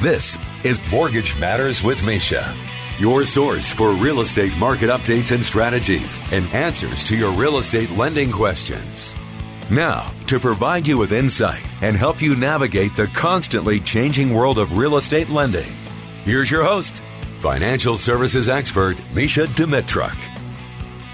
This is Mortgage Matters with Mesha, your source for real estate market updates and strategies and answers to your real estate lending questions. Now, to provide you with insight and help you navigate the constantly changing world of real estate lending, here's your host, financial services expert Mesha Dimitruk.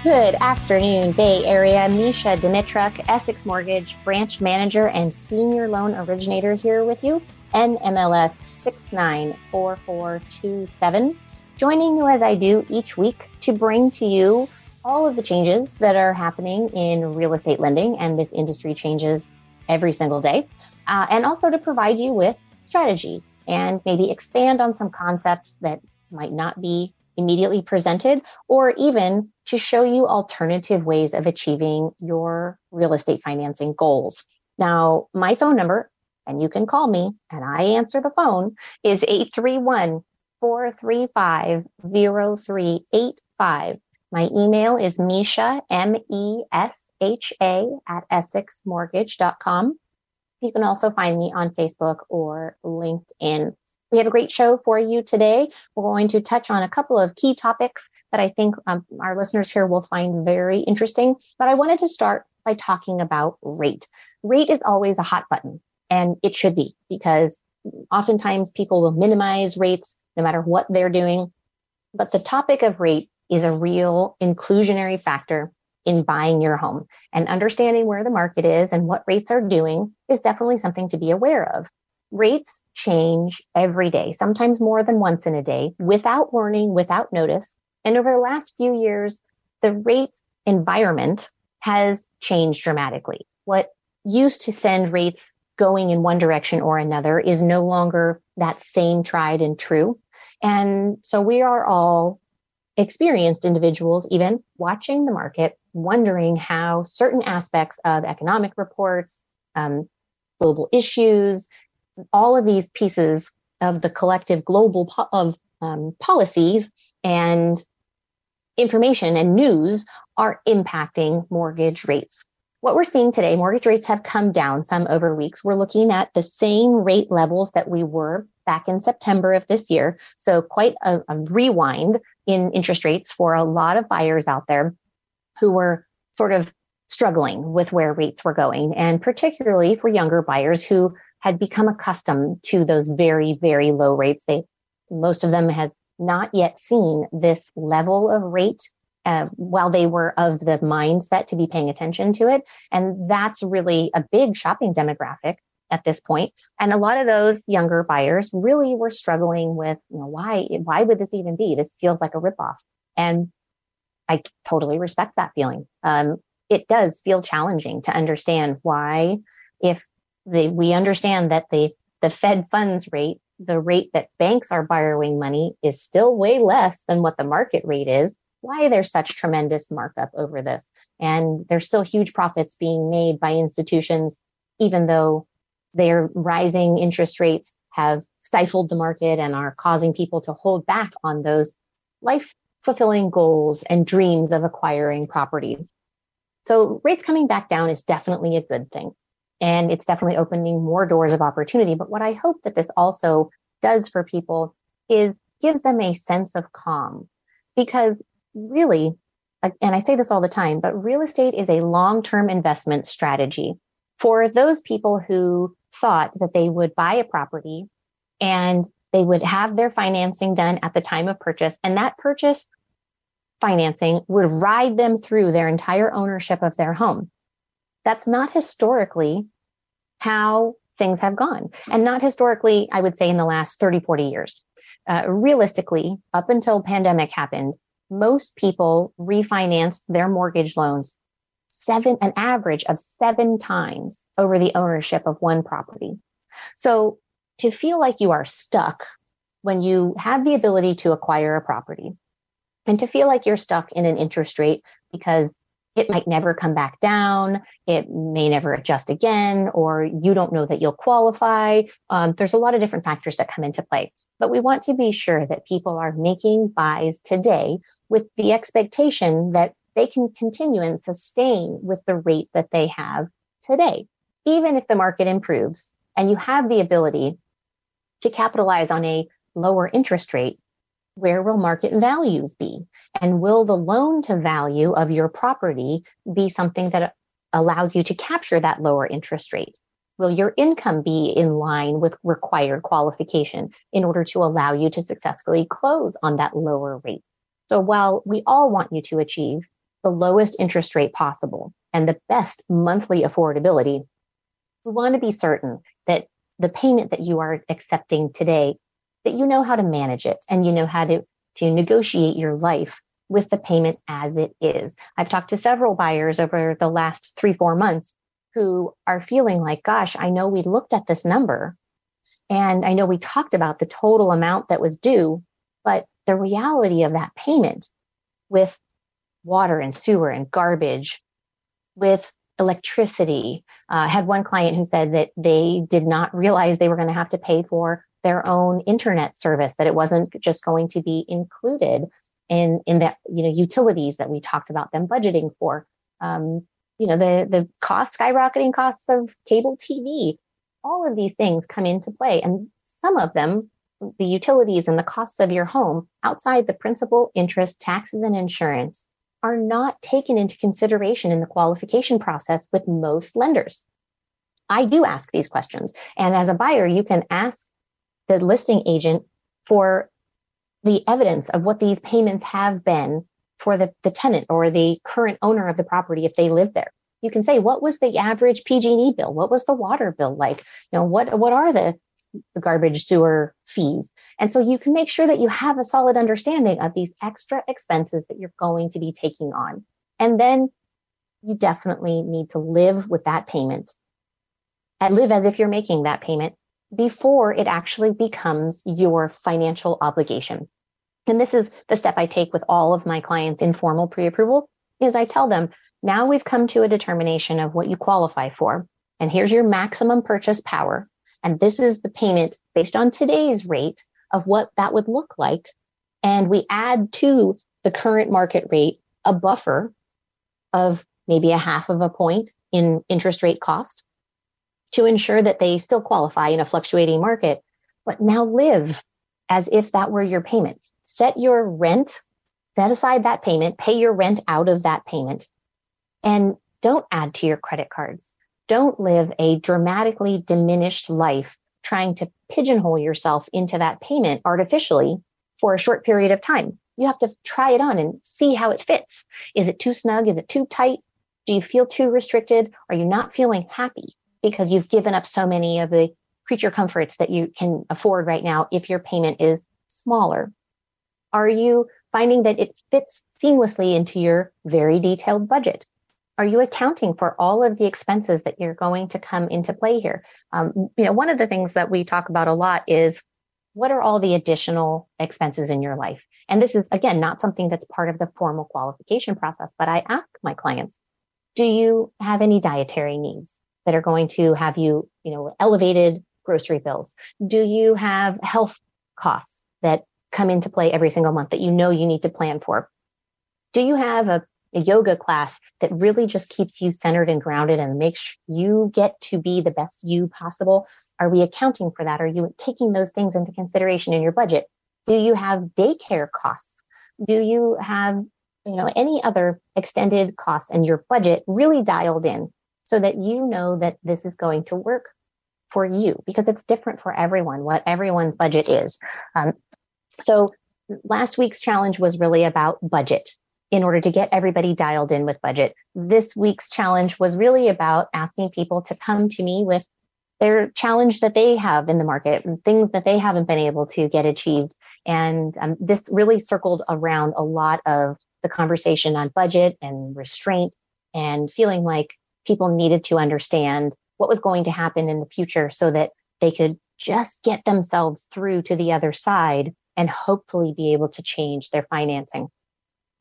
Good afternoon, Bay Area. Mesha Dimitruk, Essex Mortgage branch manager and senior loan originator here with you. NMLS 694427. Joining you as I do each week to bring to you all of the changes that are happening in real estate lending, and this industry changes every single day, uh, and also to provide you with strategy and maybe expand on some concepts that might not be immediately presented, or even to show you alternative ways of achieving your real estate financing goals. Now, my phone number and you can call me and I answer the phone is 831 435 0385. My email is Mesha, M-E-S-H-A at EssexMortgage.com. You can also find me on Facebook or LinkedIn. We have a great show for you today. We're going to touch on a couple of key topics that I think um, our listeners here will find very interesting. But I wanted to start by talking about rate. Rate is always a hot button and it should be because oftentimes people will minimize rates no matter what they're doing. But the topic of rate is a real inclusionary factor in buying your home and understanding where the market is and what rates are doing is definitely something to be aware of. Rates change every day, sometimes more than once in a day without warning, without notice. And over the last few years, the rate environment has changed dramatically. What used to send rates going in one direction or another is no longer that same tried and true. And so we are all experienced individuals, even watching the market, wondering how certain aspects of economic reports, um, global issues, all of these pieces of the collective global po- of um, policies and information and news are impacting mortgage rates what we're seeing today, mortgage rates have come down some over weeks. We're looking at the same rate levels that we were back in September of this year. So quite a, a rewind in interest rates for a lot of buyers out there who were sort of struggling with where rates were going and particularly for younger buyers who had become accustomed to those very, very low rates. They, most of them had not yet seen this level of rate uh, while they were of the mindset to be paying attention to it. And that's really a big shopping demographic at this point. And a lot of those younger buyers really were struggling with, you know, why, why would this even be? This feels like a ripoff. And I totally respect that feeling. Um, it does feel challenging to understand why if the, we understand that the, the Fed funds rate, the rate that banks are borrowing money is still way less than what the market rate is why there's such tremendous markup over this. And there's still huge profits being made by institutions, even though their rising interest rates have stifled the market and are causing people to hold back on those life fulfilling goals and dreams of acquiring property. So rates coming back down is definitely a good thing. And it's definitely opening more doors of opportunity. But what I hope that this also does for people is gives them a sense of calm because really, and I say this all the time, but real estate is a long-term investment strategy for those people who thought that they would buy a property and they would have their financing done at the time of purchase and that purchase financing would ride them through their entire ownership of their home. That's not historically how things have gone and not historically, I would say in the last 30, 40 years. Uh, realistically, up until pandemic happened, most people refinanced their mortgage loans seven, an average of seven times over the ownership of one property. So to feel like you are stuck when you have the ability to acquire a property and to feel like you're stuck in an interest rate because it might never come back down. It may never adjust again, or you don't know that you'll qualify. Um, there's a lot of different factors that come into play, but we want to be sure that people are making buys today with the expectation that they can continue and sustain with the rate that they have today. Even if the market improves and you have the ability to capitalize on a lower interest rate, where will market values be? And will the loan to value of your property be something that allows you to capture that lower interest rate? Will your income be in line with required qualification in order to allow you to successfully close on that lower rate? So while we all want you to achieve the lowest interest rate possible and the best monthly affordability, we want to be certain that the payment that you are accepting today that you know how to manage it and you know how to, to negotiate your life with the payment as it is. I've talked to several buyers over the last three, four months who are feeling like, gosh, I know we looked at this number and I know we talked about the total amount that was due, but the reality of that payment with water and sewer and garbage, with electricity. Uh, I had one client who said that they did not realize they were going to have to pay for their own internet service, that it wasn't just going to be included in, in that, you know, utilities that we talked about them budgeting for. Um, you know, the, the cost, skyrocketing costs of cable TV, all of these things come into play. And some of them, the utilities and the costs of your home outside the principal, interest, taxes, and insurance are not taken into consideration in the qualification process with most lenders. I do ask these questions. And as a buyer, you can ask the listing agent for the evidence of what these payments have been for the, the tenant or the current owner of the property if they live there. You can say, what was the average PG&E bill? What was the water bill like? You know, what, what are the, the garbage sewer fees? And so you can make sure that you have a solid understanding of these extra expenses that you're going to be taking on. And then you definitely need to live with that payment and live as if you're making that payment before it actually becomes your financial obligation. And this is the step I take with all of my clients in formal pre-approval is I tell them, now we've come to a determination of what you qualify for. And here's your maximum purchase power. And this is the payment based on today's rate of what that would look like. And we add to the current market rate a buffer of maybe a half of a point in interest rate cost to ensure that they still qualify in a fluctuating market, but now live as if that were your payment. Set your rent, set aside that payment, pay your rent out of that payment, and don't add to your credit cards. Don't live a dramatically diminished life trying to pigeonhole yourself into that payment artificially for a short period of time. You have to try it on and see how it fits. Is it too snug? Is it too tight? Do you feel too restricted? Are you not feeling happy? because you've given up so many of the creature comforts that you can afford right now if your payment is smaller? Are you finding that it fits seamlessly into your very detailed budget? Are you accounting for all of the expenses that you're going to come into play here? Um, you know, one of the things that we talk about a lot is what are all the additional expenses in your life? And this is again not something that's part of the formal qualification process, but I ask my clients, do you have any dietary needs? that are going to have you, you know, elevated grocery bills? Do you have health costs that come into play every single month that you know you need to plan for? Do you have a, a yoga class that really just keeps you centered and grounded and makes you get to be the best you possible? Are we accounting for that? Are you taking those things into consideration in your budget? Do you have daycare costs? Do you have, you know, any other extended costs in your budget really dialed in? so that you know that this is going to work for you because it's different for everyone, what everyone's budget is. Um, so last week's challenge was really about budget in order to get everybody dialed in with budget. This week's challenge was really about asking people to come to me with their challenge that they have in the market and things that they haven't been able to get achieved. And um, this really circled around a lot of the conversation on budget and restraint and feeling like people needed to understand what was going to happen in the future so that they could just get themselves through to the other side and hopefully be able to change their financing.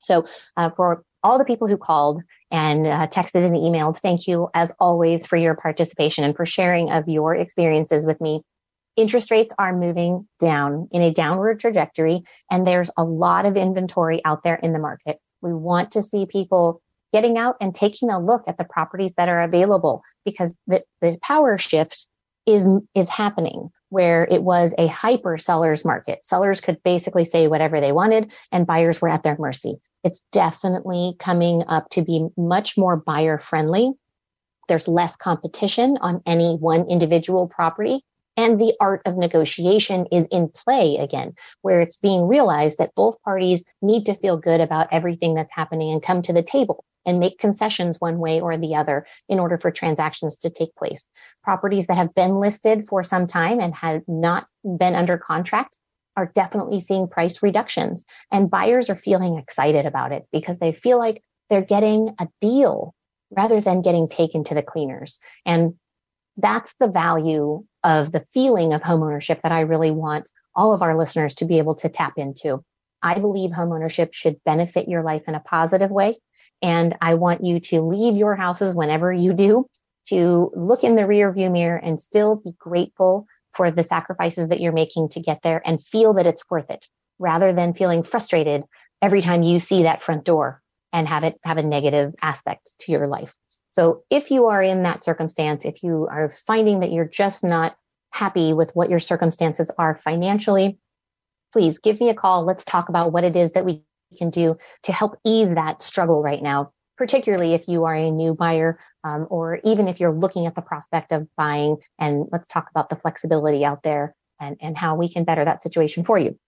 So uh, for all the people who called and uh, texted and emailed, thank you as always for your participation and for sharing of your experiences with me. Interest rates are moving down in a downward trajectory and there's a lot of inventory out there in the market. We want to see people getting out and taking a look at the properties that are available because the, the power shift is, is happening where it was a hyper sellers market. Sellers could basically say whatever they wanted and buyers were at their mercy. It's definitely coming up to be much more buyer friendly. There's less competition on any one individual property. And the art of negotiation is in play again, where it's being realized that both parties need to feel good about everything that's happening and come to the table and make concessions one way or the other in order for transactions to take place. Properties that have been listed for some time and have not been under contract are definitely seeing price reductions and buyers are feeling excited about it because they feel like they're getting a deal rather than getting taken to the cleaners. And that's the value of the feeling of homeownership that I really want all of our listeners to be able to tap into. I believe homeownership should benefit your life in a positive way. And I want you to leave your houses whenever you do to look in the rear view mirror and still be grateful for the sacrifices that you're making to get there and feel that it's worth it rather than feeling frustrated every time you see that front door and have it have a negative aspect to your life. So if you are in that circumstance, if you are finding that you're just not happy with what your circumstances are financially, please give me a call. Let's talk about what it is that we can do to help ease that struggle right now, particularly if you are a new buyer um, or even if you're looking at the prospect of buying. And let's talk about the flexibility out there and, and how we can better that situation for you.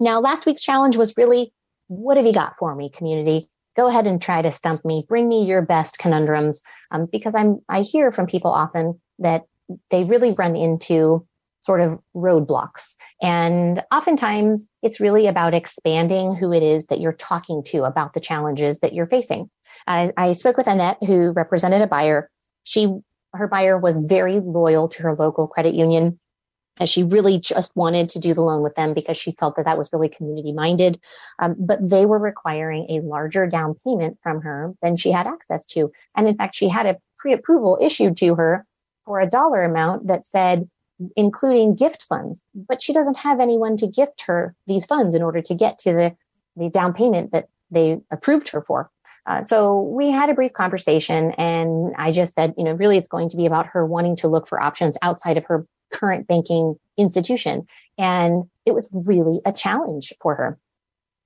Now, last week's challenge was really, what have you got for me, community? Go ahead and try to stump me. Bring me your best conundrums, um, because I'm I hear from people often that they really run into sort of roadblocks. And oftentimes it's really about expanding who it is that you're talking to about the challenges that you're facing. I, I spoke with Annette, who represented a buyer. She, her buyer was very loyal to her local credit union. And she really just wanted to do the loan with them because she felt that that was really community minded. Um, but they were requiring a larger down payment from her than she had access to. And in fact, she had a pre-approval issued to her for a dollar amount that said including gift funds, but she doesn't have anyone to gift her these funds in order to get to the, the down payment that they approved her for. Uh, so we had a brief conversation and I just said, you know, really it's going to be about her wanting to look for options outside of her current banking institution. And it was really a challenge for her.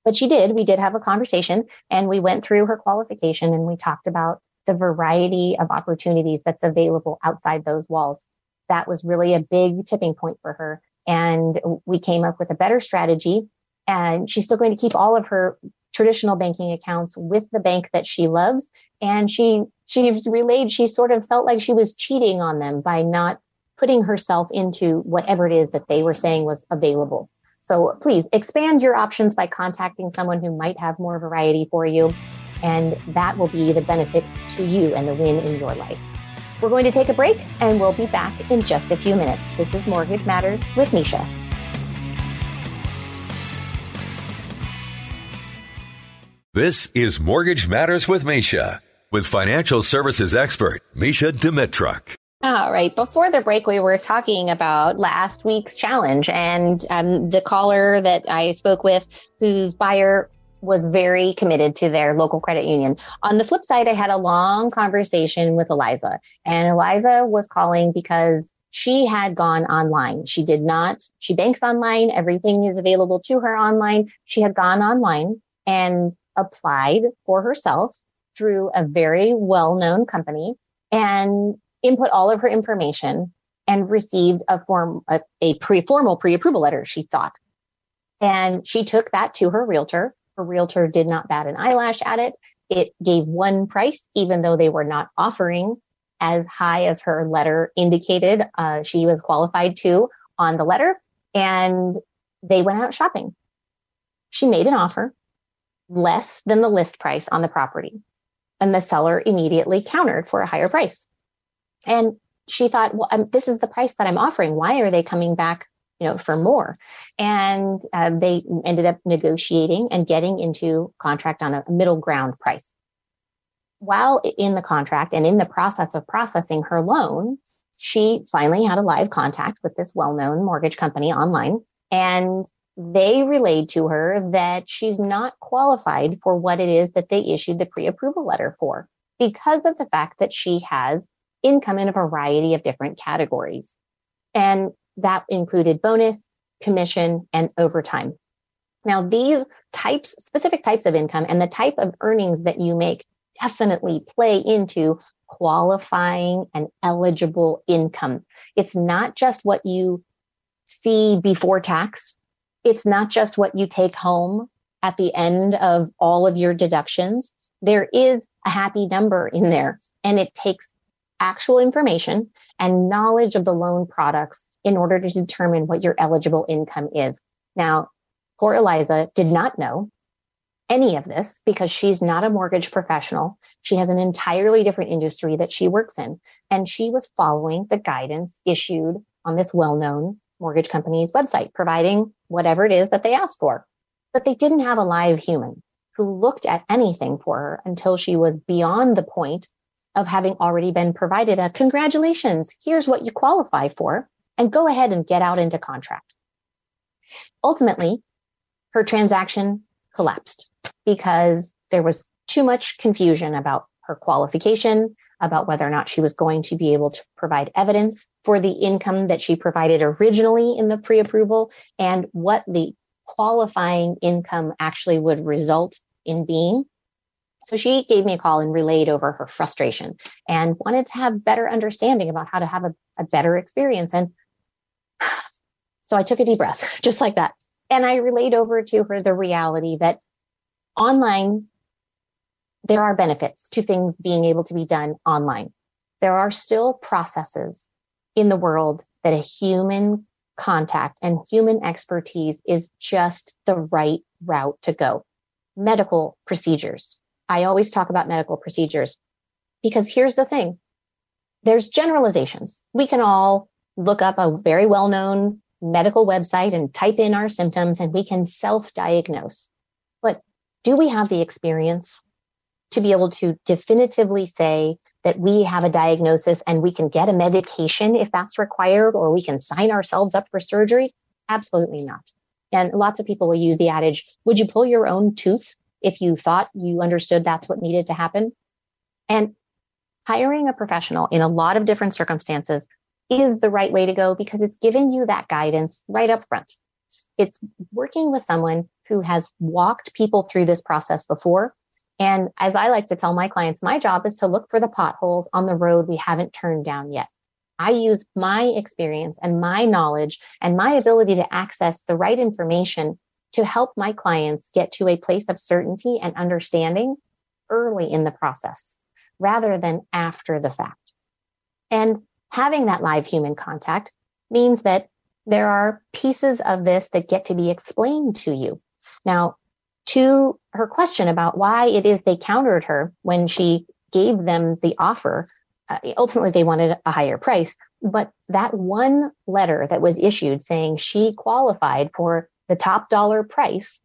But she did. We did have a conversation and we went through her qualification and we talked about the variety of opportunities that's available outside those walls that was really a big tipping point for her. And we came up with a better strategy and she's still going to keep all of her traditional banking accounts with the bank that she loves. And she, she's relayed, she sort of felt like she was cheating on them by not putting herself into whatever it is that they were saying was available. So please expand your options by contacting someone who might have more variety for you. And that will be the benefit to you and the win in your life. We're going to take a break and we'll be back in just a few minutes. This is Mortgage Matters with Mesha. This is Mortgage Matters with Mesha, with financial services expert Mesha Dimitruk. All right. Before the break, we were talking about last week's challenge and um, the caller that I spoke with, whose buyer was very committed to their local credit union. On the flip side, I had a long conversation with Eliza and Eliza was calling because she had gone online. She did not, she banks online. Everything is available to her online. She had gone online and applied for herself through a very well-known company and input all of her information and received a form, a, a pre-formal pre-approval letter, she thought. And she took that to her realtor her realtor did not bat an eyelash at it. It gave one price, even though they were not offering as high as her letter indicated uh, she was qualified to on the letter. And they went out shopping. She made an offer less than the list price on the property. And the seller immediately countered for a higher price. And she thought, well, um, this is the price that I'm offering. Why are they coming back, you know, for more? And uh, they ended up negotiating and getting into contract on a middle ground price. While in the contract and in the process of processing her loan, she finally had a live contact with this well-known mortgage company online and they relayed to her that she's not qualified for what it is that they issued the pre-approval letter for because of the fact that she has income in a variety of different categories. And that included bonus, commission, and overtime. Now, these types, specific types of income and the type of earnings that you make definitely play into qualifying and eligible income. It's not just what you see before tax. It's not just what you take home at the end of all of your deductions. There is a happy number in there and it takes actual information and knowledge of the loan products in order to determine what your eligible income is. Now, poor Eliza did not know any of this because she's not a mortgage professional. She has an entirely different industry that she works in. And she was following the guidance issued on this well-known mortgage company's website, providing whatever it is that they asked for. But they didn't have a live human who looked at anything for her until she was beyond the point of having already been provided a congratulations, here's what you qualify for, and go ahead and get out into contract. Ultimately, her transaction collapsed because there was too much confusion about her qualification, about whether or not she was going to be able to provide evidence for the income that she provided originally in the pre-approval and what the qualifying income actually would result in being. So she gave me a call and relayed over her frustration and wanted to have better understanding about how to have a, a better experience. And so I took a deep breath, just like that. And I relayed over to her the reality that online, there are benefits to things being able to be done online. There are still processes in the world that a human contact and human expertise is just the right route to go. Medical procedures. I always talk about medical procedures because here's the thing. There's generalizations. We can all look up a very well-known medical website and type in our symptoms and we can self-diagnose. But do we have the experience to be able to definitively say that we have a diagnosis and we can get a medication if that's required or we can sign ourselves up for surgery? Absolutely not. And lots of people will use the adage, would you pull your own tooth if you thought you understood that's what needed to happen? And hiring a professional in a lot of different circumstances is the right way to go because it's giving you that guidance right up front. It's working with someone who has walked people through this process before. And as I like to tell my clients, my job is to look for the potholes on the road we haven't turned down yet. I use my experience and my knowledge and my ability to access the right information to help my clients get to a place of certainty and understanding early in the process rather than after the fact. And having that live human contact means that there are pieces of this that get to be explained to you. Now, to her question about why it is they countered her when she gave them the offer, uh, ultimately they wanted a higher price, but that one letter that was issued saying she qualified for the top dollar price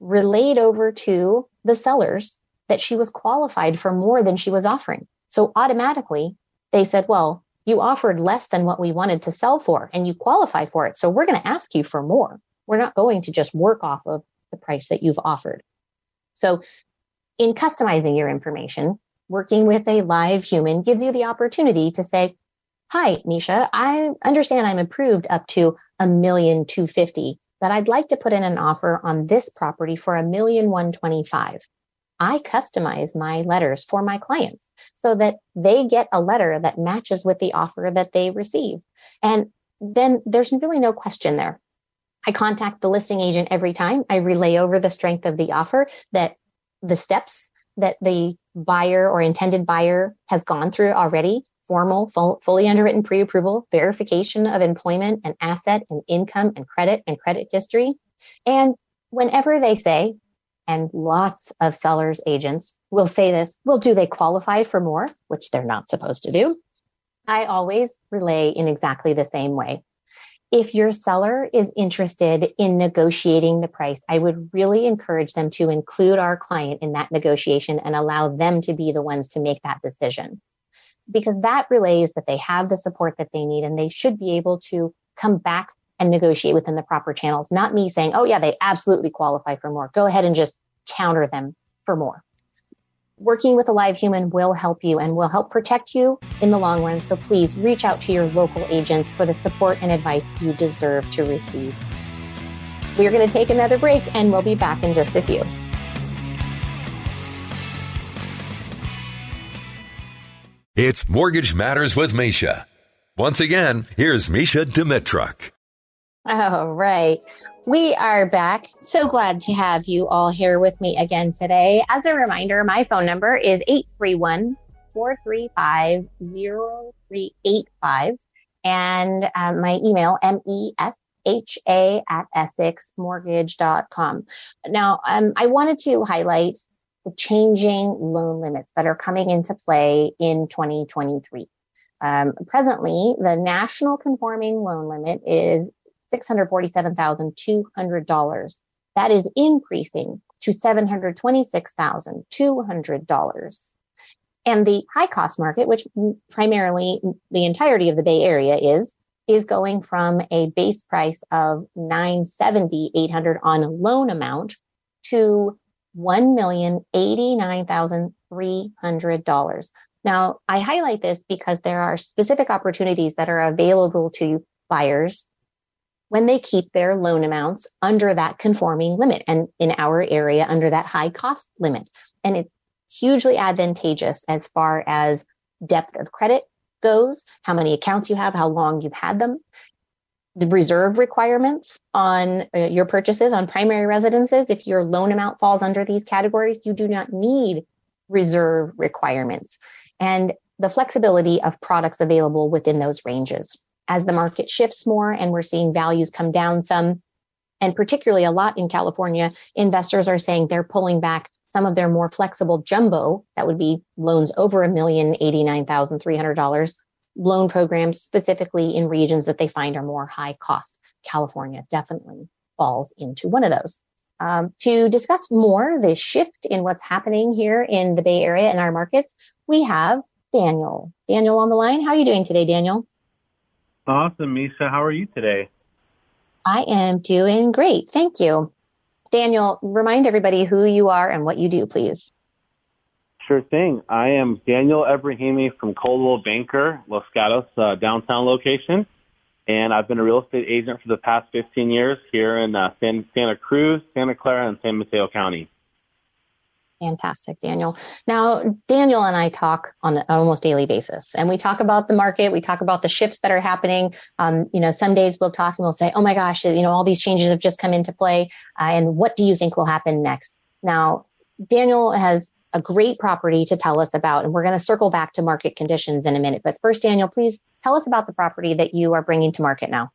relayed over to the sellers that she was qualified for more than she was offering. So automatically they said, well, you offered less than what we wanted to sell for and you qualify for it. So we're going to ask you for more. We're not going to just work off of the price that you've offered. So in customizing your information, working with a live human gives you the opportunity to say, hi, Mesha, I understand I'm approved up to a million two fifty, but I'd like to put in an offer on this property for a million one twenty five. I customize my letters for my clients so that they get a letter that matches with the offer that they receive. And then there's really no question there. I contact the listing agent every time. I relay over the strength of the offer that the steps that the buyer or intended buyer has gone through already formal, full, fully underwritten pre-approval, verification of employment and asset and income and credit and credit history. And whenever they say, and lots of sellers agents will say this, well, do they qualify for more? Which they're not supposed to do. I always relay in exactly the same way. If your seller is interested in negotiating the price, I would really encourage them to include our client in that negotiation and allow them to be the ones to make that decision. Because that relays that they have the support that they need and they should be able to come back and negotiate within the proper channels, not me saying, oh yeah, they absolutely qualify for more. Go ahead and just counter them for more working with a live human will help you and will help protect you in the long run. So please reach out to your local agents for the support and advice you deserve to receive. We're going to take another break and we'll be back in just a few. It's Mortgage Matters with Mesha. Once again, here's Mesha Dimitruk. All right. We are back. So glad to have you all here with me again today. As a reminder, my phone number is 831 435 0385 and um, my email, M-E-S-H-A at EssexMortgage.com. Now, um, I wanted to highlight the changing loan limits that are coming into play in 2023. Um, presently, the national conforming loan limit is $647,200. That is increasing to $726,200. And the high cost market, which primarily the entirety of the Bay Area is, is going from a base price of 970,800 on a loan amount to $1,089,300. Now, I highlight this because there are specific opportunities that are available to buyers when they keep their loan amounts under that conforming limit and in our area under that high cost limit. And it's hugely advantageous as far as depth of credit goes, how many accounts you have, how long you've had them, the reserve requirements on uh, your purchases on primary residences. If your loan amount falls under these categories, you do not need reserve requirements and the flexibility of products available within those ranges as the market shifts more and we're seeing values come down some. And particularly a lot in California, investors are saying they're pulling back some of their more flexible jumbo, that would be loans over a million eighty-nine thousand three hundred dollars, loan programs specifically in regions that they find are more high cost. California definitely falls into one of those. Um, to discuss more the shift in what's happening here in the Bay Area and our markets, we have Daniel. Daniel on the line. How are you doing today, Daniel? Awesome, Mesha. How are you today? I am doing great. Thank you. Daniel, remind everybody who you are and what you do, please. Sure thing. I am Daniel Ebrahimi from Coldwell Banker, Los Gatos uh, downtown location. And I've been a real estate agent for the past 15 years here in uh, San, Santa Cruz, Santa Clara, and San Mateo County. Fantastic, Daniel. Now, Daniel and I talk on an almost daily basis, and we talk about the market. We talk about the shifts that are happening. Um, you know, some days we'll talk and we'll say, "Oh my gosh, you know, all these changes have just come into play," uh, and what do you think will happen next? Now, Daniel has a great property to tell us about, and we're going to circle back to market conditions in a minute. But first, Daniel, please tell us about the property that you are bringing to market now.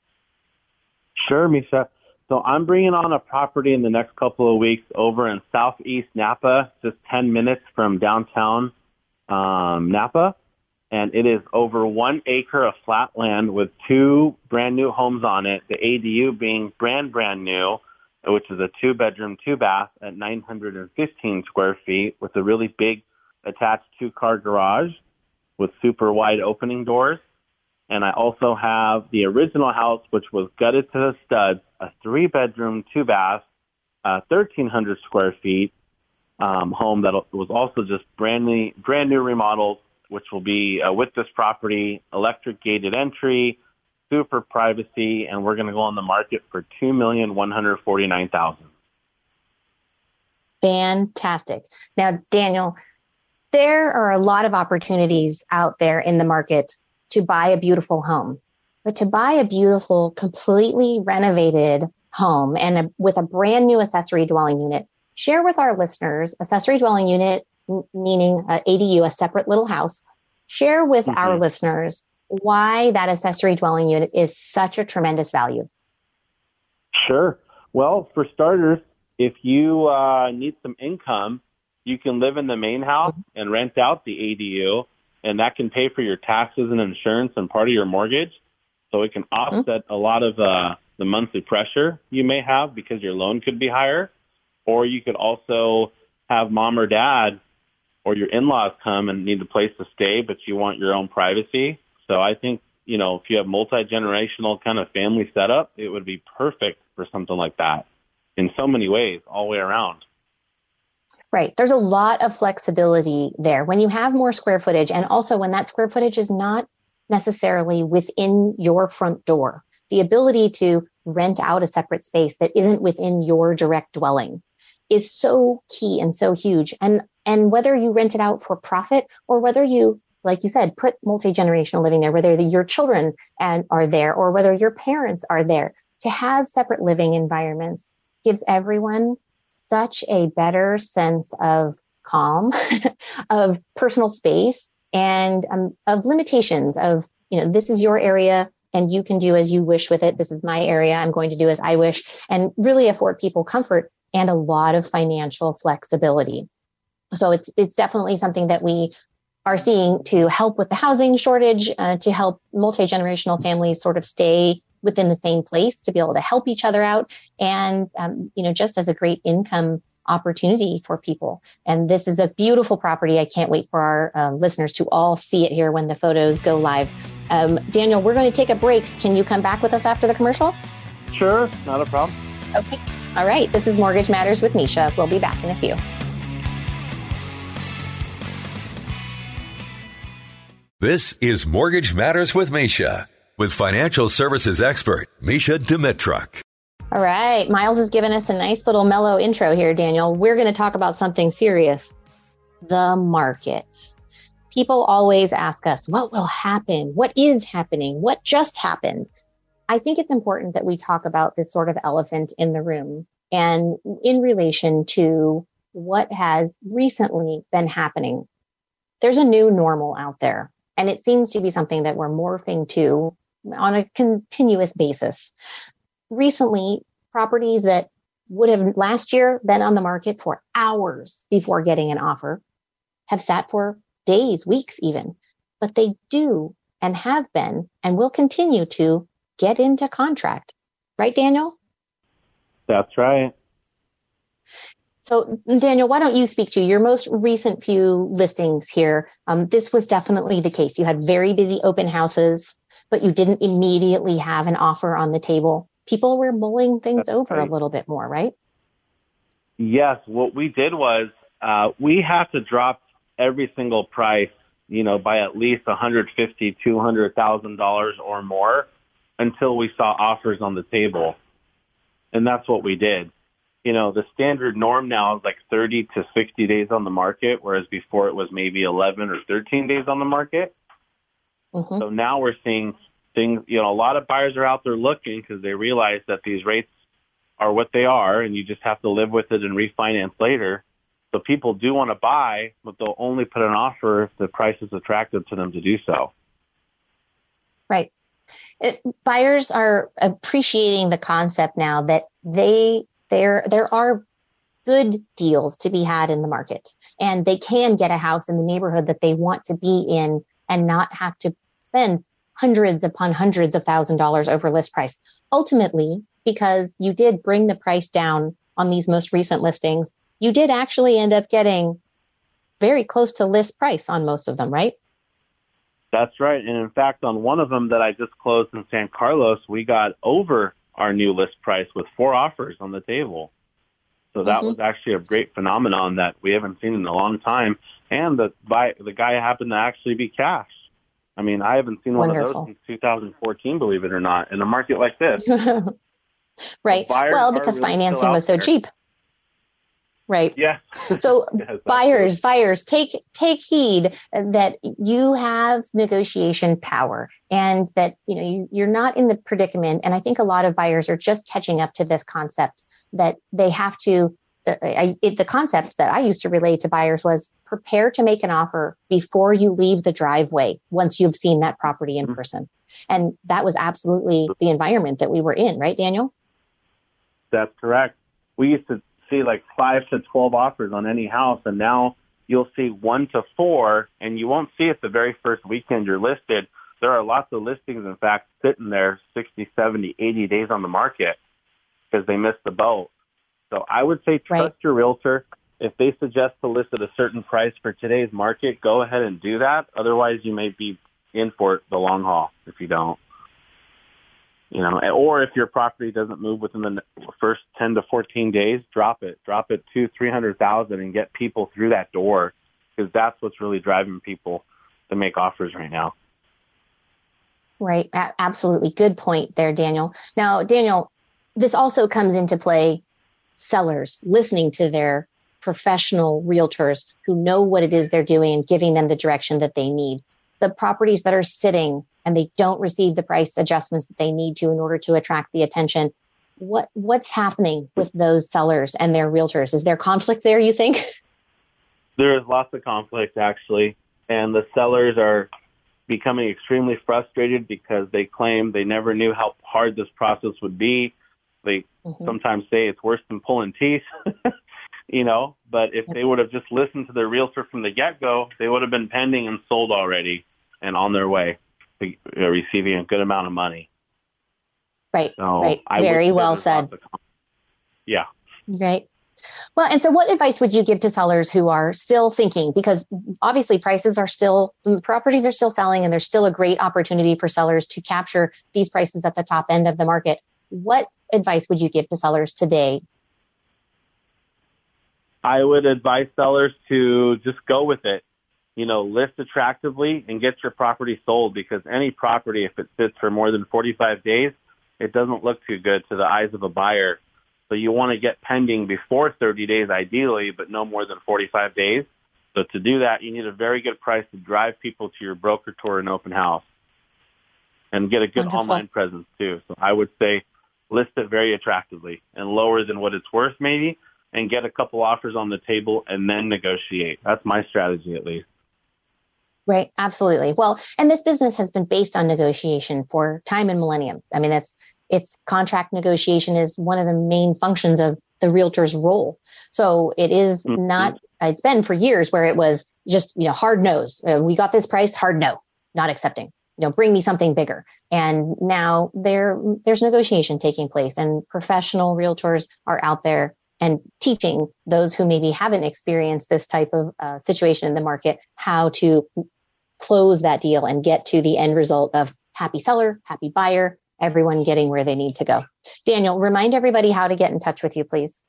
Sure, Mesha. So I'm bringing on a property in the next couple of weeks over in southeast Napa, just 10 minutes from downtown um, Napa. And it is over one acre of flat land with two brand new homes on it. The ADU being brand, brand new, which is a two bedroom, two bath at 915 square feet with a really big attached two car garage with super wide opening doors. And I also have the original house, which was gutted to the studs, a three bedroom, two bath, uh, 1300 square feet, um, home that was also just brand new, brand new remodeled, which will be uh, with this property, electric gated entry, super privacy, and we're going to go on the market for two million one hundred forty nine thousand. Fantastic. Now, Daniel, there are a lot of opportunities out there in the market to buy a beautiful home, but to buy a beautiful, completely renovated home and a, with a brand new accessory dwelling unit, share with our listeners, accessory dwelling unit, meaning a ADU, a separate little house, share with mm-hmm. our listeners why that accessory dwelling unit is such a tremendous value. Sure. Well, for starters, if you uh, need some income, you can live in the main house and rent out the ADU, and that can pay for your taxes and insurance and part of your mortgage. So it can offset a lot of uh, the monthly pressure you may have because your loan could be higher. Or you could also have mom or dad or your in-laws come and need a place to stay, but you want your own privacy. So I think, you know, if you have multi-generational kind of family setup, it would be perfect for something like that in so many ways all the way around. Right. There's a lot of flexibility there. When you have more square footage and also when that square footage is not necessarily within your front door, the ability to rent out a separate space that isn't within your direct dwelling is so key and so huge. And, and whether you rent it out for profit or whether you, like you said, put multi-generational living there, whether the, your children and are there or whether your parents are there to have separate living environments gives everyone such a better sense of calm, of personal space and um, of limitations of, you know, this is your area and you can do as you wish with it. This is my area. I'm going to do as I wish and really afford people comfort and a lot of financial flexibility. So it's, it's definitely something that we are seeing to help with the housing shortage, uh, to help multi-generational families sort of stay within the same place to be able to help each other out and, um, you know, just as a great income opportunity for people. And this is a beautiful property. I can't wait for our uh, listeners to all see it here when the photos go live. Um, Daniel, we're going to take a break. Can you come back with us after the commercial? Sure, not a problem. Okay. All right. This is Mortgage Matters with Mesha. We'll be back in a few. This is Mortgage Matters with Mesha with financial services expert Mesha Dimitruk. All right. Miles has given us a nice little mellow intro here, Daniel. We're going to talk about something serious. The market. People always ask us, what will happen? What is happening? What just happened? I think it's important that we talk about this sort of elephant in the room and in relation to what has recently been happening. There's a new normal out there and it seems to be something that we're morphing to on a continuous basis. Recently, properties that would have last year been on the market for hours before getting an offer have sat for days, weeks even, but they do and have been and will continue to get into contract. Right, Daniel? That's right. So, Daniel, why don't you speak to your most recent few listings here? Um, this was definitely the case. You had very busy open houses, but you didn't immediately have an offer on the table. People were mulling things That's over right. a little bit more, right? Yes. What we did was uh, we have to drop every single price, you know, by at least one hundred fifty, two hundred thousand dollars or more until we saw offers on the table. And that's what we did. You know, the standard norm now is like 30 to 60 days on the market, whereas before it was maybe 11 or 13 days on the market. Mm-hmm. So now we're seeing things, you know, a lot of buyers are out there looking because they realize that these rates are what they are and you just have to live with it and refinance later. So people do want to buy, but they'll only put an offer if the price is attractive to them to do so. Right it, buyers are appreciating the concept now that they there there are good deals to be had in the market and they can get a house in the neighborhood that they want to be in and not have to spend hundreds upon hundreds of thousand dollars over list price. Ultimately, because you did bring the price down on these most recent listings, you did actually end up getting very close to list price on most of them, right? That's right. And in fact, on one of them that I just closed in San Carlos, we got over our new list price with four offers on the table. So that mm-hmm. was actually a great phenomenon that we haven't seen in a long time. And the buy, the guy happened to actually be cash. I mean, I haven't seen one Wonderful. of those since 2014, believe it or not, in a market like this. right. Well, because really financing was so there. cheap right? Yeah. so yes, buyers, buyers, take take heed that you have negotiation power and that you know you, you're not in the predicament. And I think a lot of buyers are just catching up to this concept that they have to. Uh, I, it, the concept that I used to relay to buyers was prepare to make an offer before you leave the driveway once you've seen that property in mm-hmm. person. And that was absolutely the environment that we were in, right, Daniel? That's correct. We used to see like five to 12 offers on any house. And now you'll see one to four and you won't see it the very first weekend you're listed. There are lots of listings, in fact, sitting there 60, 70, 80 days on the market because they missed the boat. So I would say trust right. your realtor. If they suggest to list at a certain price for today's market, go ahead and do that. Otherwise, you may be in for the long haul if you don't. You know, or if your property doesn't move within the first 10 to 14 days, drop it. Drop it to 300,000 and get people through that door because that's what's really driving people to make offers right now. Right. Absolutely. Good point there, Daniel. Now, Daniel, this also comes into play sellers listening to their professional realtors who know what it is they're doing and giving them the direction that they need. The properties that are sitting and they don't receive the price adjustments that they need to in order to attract the attention. What what's happening with those sellers and their realtors? Is there conflict there, you think? There is lots of conflict actually, and the sellers are becoming extremely frustrated because they claim they never knew how hard this process would be. They mm-hmm. sometimes say it's worse than pulling teeth, you know, but if they would have just listened to their realtor from the get-go, they would have been pending and sold already and on their way receiving a good amount of money. Right. So right. Very well said. Yeah. Right. Well, and so what advice would you give to sellers who are still thinking? Because obviously prices are still, properties are still selling and there's still a great opportunity for sellers to capture these prices at the top end of the market. What advice would you give to sellers today? I would advise sellers to just go with it you know, list attractively and get your property sold because any property, if it sits for more than 45 days, it doesn't look too good to the eyes of a buyer. So you want to get pending before 30 days ideally, but no more than 45 days. So to do that, you need a very good price to drive people to your broker tour and open house and get a good Wonderful. online presence too. So I would say list it very attractively and lower than what it's worth maybe and get a couple offers on the table and then negotiate. That's my strategy at least. Right. Absolutely. Well, and this business has been based on negotiation for time and millennium. I mean, that's, it's contract negotiation is one of the main functions of the realtor's role. So it is mm-hmm. not, it's been for years where it was just, you know, hard nose. Uh, we got this price, hard no, not accepting. You know, bring me something bigger. And now there, there's negotiation taking place and professional realtors are out there and teaching those who maybe haven't experienced this type of uh, situation in the market how to close that deal and get to the end result of happy seller, happy buyer, everyone getting where they need to go. Daniel, remind everybody how to get in touch with you, please.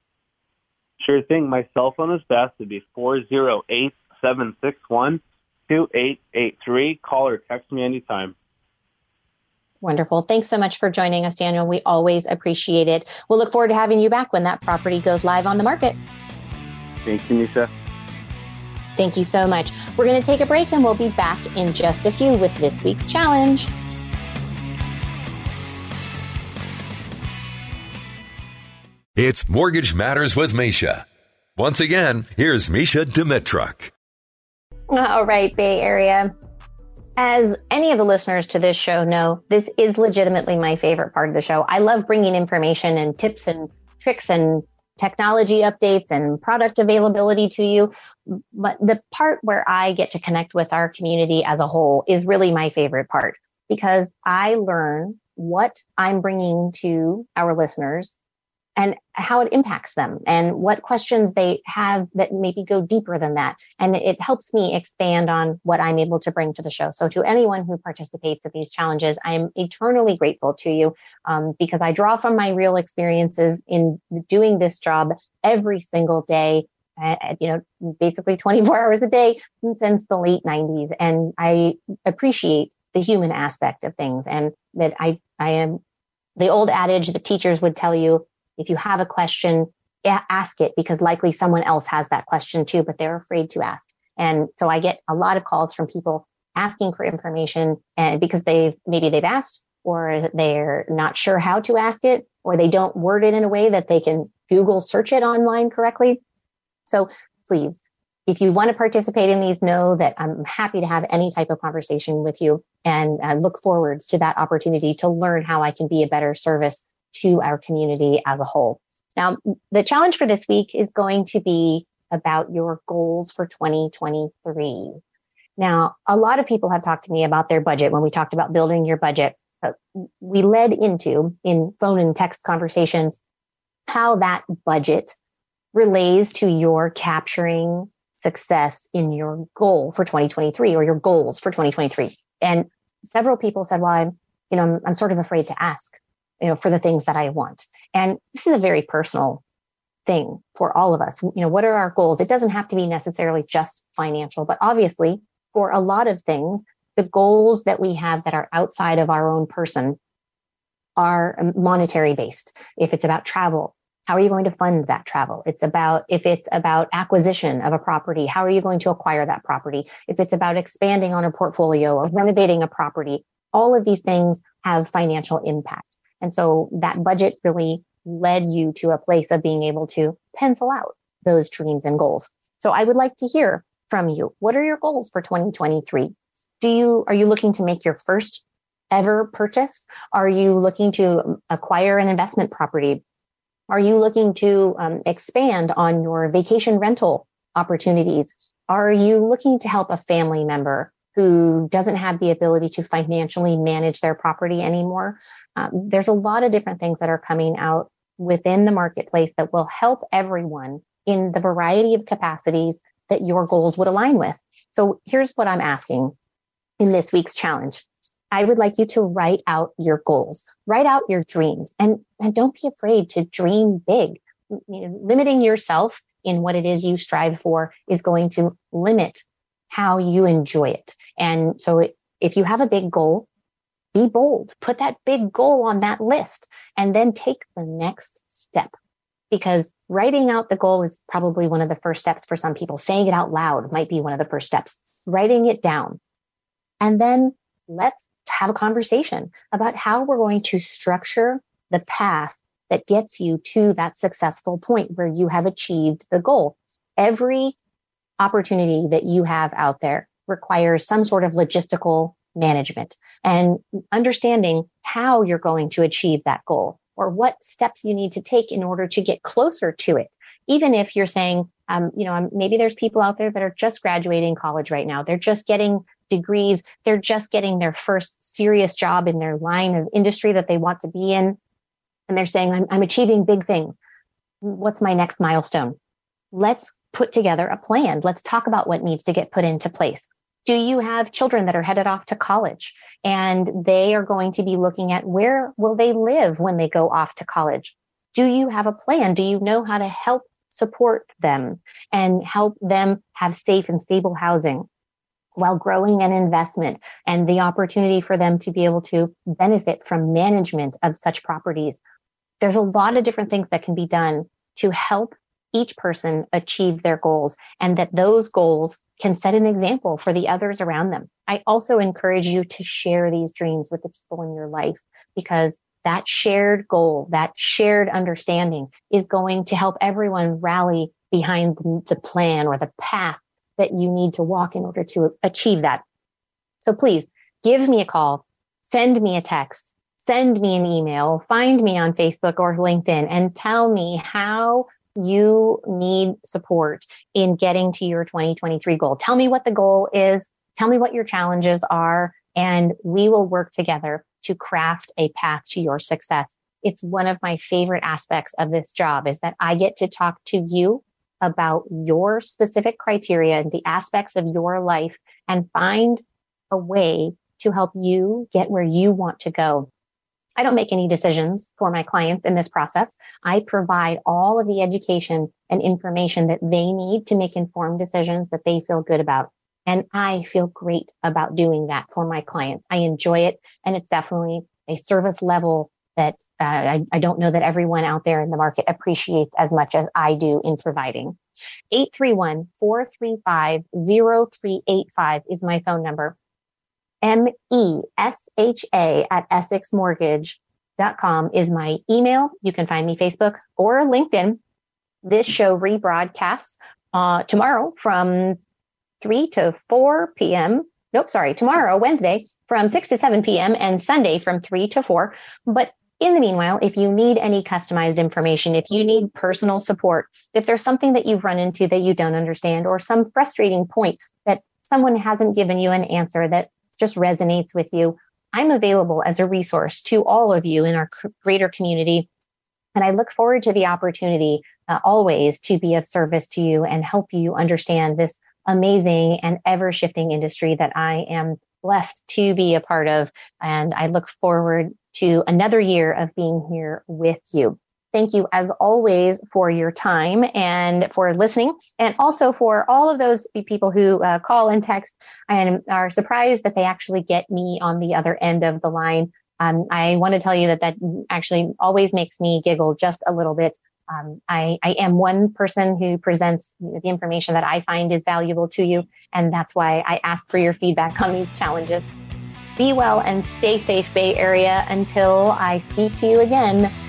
Sure thing. My cell phone is best. It'd be 408 761 2883. Call or text me anytime. Wonderful. Thanks so much for joining us, Daniel. We always appreciate it. We'll look forward to having you back when that property goes live on the market. Thank you, Mesha. Thank you so much. We're going to take a break and we'll be back in just a few with this week's challenge. It's Mortgage Matters with Mesha. Once again, here's Mesha Dimitruk. Uh, all right, Bay Area. As any of the listeners to this show know, this is legitimately my favorite part of the show. I love bringing information and tips and tricks and technology updates and product availability to you. But the part where I get to connect with our community as a whole is really my favorite part because I learn what I'm bringing to our listeners and how it impacts them and what questions they have that maybe go deeper than that. And it helps me expand on what I'm able to bring to the show. So to anyone who participates in these challenges, I am eternally grateful to you um, because I draw from my real experiences in doing this job every single day. Uh, you know, basically 24 hours a day since the late 90s. And I appreciate the human aspect of things and that I, I am the old adage that teachers would tell you if you have a question, ask it because likely someone else has that question too, but they're afraid to ask. And so I get a lot of calls from people asking for information and because they've, maybe they've asked or they're not sure how to ask it or they don't word it in a way that they can Google search it online correctly. So please, if you want to participate in these, know that I'm happy to have any type of conversation with you and uh, look forward to that opportunity to learn how I can be a better service to our community as a whole. Now, the challenge for this week is going to be about your goals for 2023. Now, a lot of people have talked to me about their budget when we talked about building your budget. We led into in phone and text conversations how that budget relates to your capturing success in your goal for 2023 or your goals for 2023. And several people said, well, I'm, you know, I'm, I'm sort of afraid to ask, you know, for the things that I want. And this is a very personal thing for all of us. You know, what are our goals? It doesn't have to be necessarily just financial, but obviously for a lot of things, the goals that we have that are outside of our own person are monetary based. If it's about travel, how are you going to fund that travel? It's about, if it's about acquisition of a property, how are you going to acquire that property? If it's about expanding on a portfolio or renovating a property, all of these things have financial impact. And so that budget really led you to a place of being able to pencil out those dreams and goals. So I would like to hear from you. What are your goals for 2023? Do you, are you looking to make your first ever purchase? Are you looking to acquire an investment property? Are you looking to um, expand on your vacation rental opportunities? Are you looking to help a family member who doesn't have the ability to financially manage their property anymore? Um, there's a lot of different things that are coming out within the marketplace that will help everyone in the variety of capacities that your goals would align with. So here's what I'm asking in this week's challenge. I would like you to write out your goals, write out your dreams and, and don't be afraid to dream big. Limiting yourself in what it is you strive for is going to limit how you enjoy it. And so if you have a big goal, be bold, put that big goal on that list and then take the next step because writing out the goal is probably one of the first steps for some people. Saying it out loud might be one of the first steps. Writing it down. And then let's have a conversation about how we're going to structure the path that gets you to that successful point where you have achieved the goal. Every opportunity that you have out there requires some sort of logistical management and understanding how you're going to achieve that goal or what steps you need to take in order to get closer to it. Even if you're saying, um, you know, maybe there's people out there that are just graduating college right now. They're just getting degrees. They're just getting their first serious job in their line of industry that they want to be in. And they're saying, I'm, I'm achieving big things. What's my next milestone? Let's put together a plan. Let's talk about what needs to get put into place. Do you have children that are headed off to college and they are going to be looking at where will they live when they go off to college? Do you have a plan? Do you know how to help support them and help them have safe and stable housing while growing an investment and the opportunity for them to be able to benefit from management of such properties? There's a lot of different things that can be done to help each person achieve their goals and that those goals can set an example for the others around them. I also encourage you to share these dreams with the people in your life because that shared goal, that shared understanding is going to help everyone rally behind the plan or the path that you need to walk in order to achieve that. So please give me a call, send me a text, send me an email, find me on Facebook or LinkedIn and tell me how you need support in getting to your 2023 goal. Tell me what the goal is. Tell me what your challenges are and we will work together to craft a path to your success. It's one of my favorite aspects of this job is that I get to talk to you about your specific criteria and the aspects of your life and find a way to help you get where you want to go. I don't make any decisions for my clients in this process. I provide all of the education and information that they need to make informed decisions that they feel good about. And I feel great about doing that for my clients. I enjoy it. And it's definitely a service level that uh, I, I don't know that everyone out there in the market appreciates as much as I do in providing. 831-435-0385 is my phone number. M-E-S-H-A at EssexMortgage.com is my email. You can find me Facebook or LinkedIn. This show rebroadcasts uh, tomorrow from 3 to 4 p.m. Nope, sorry, tomorrow, Wednesday from 6 to 7 p.m. and Sunday from 3 to 4. But In the meanwhile, if you need any customized information, if you need personal support, if there's something that you've run into that you don't understand or some frustrating point that someone hasn't given you an answer that just resonates with you, I'm available as a resource to all of you in our greater community. And I look forward to the opportunity uh, always to be of service to you and help you understand this amazing and ever shifting industry that I am blessed to be a part of. And I look forward to another year of being here with you. Thank you as always for your time and for listening and also for all of those people who uh, call and text and are surprised that they actually get me on the other end of the line. Um, I want to tell you that that actually always makes me giggle just a little bit. Um, I, I, am one person who presents the information that I find is valuable to you, and that's why I ask for your feedback on these challenges. Be well and stay safe, Bay Area. Until I speak to you again,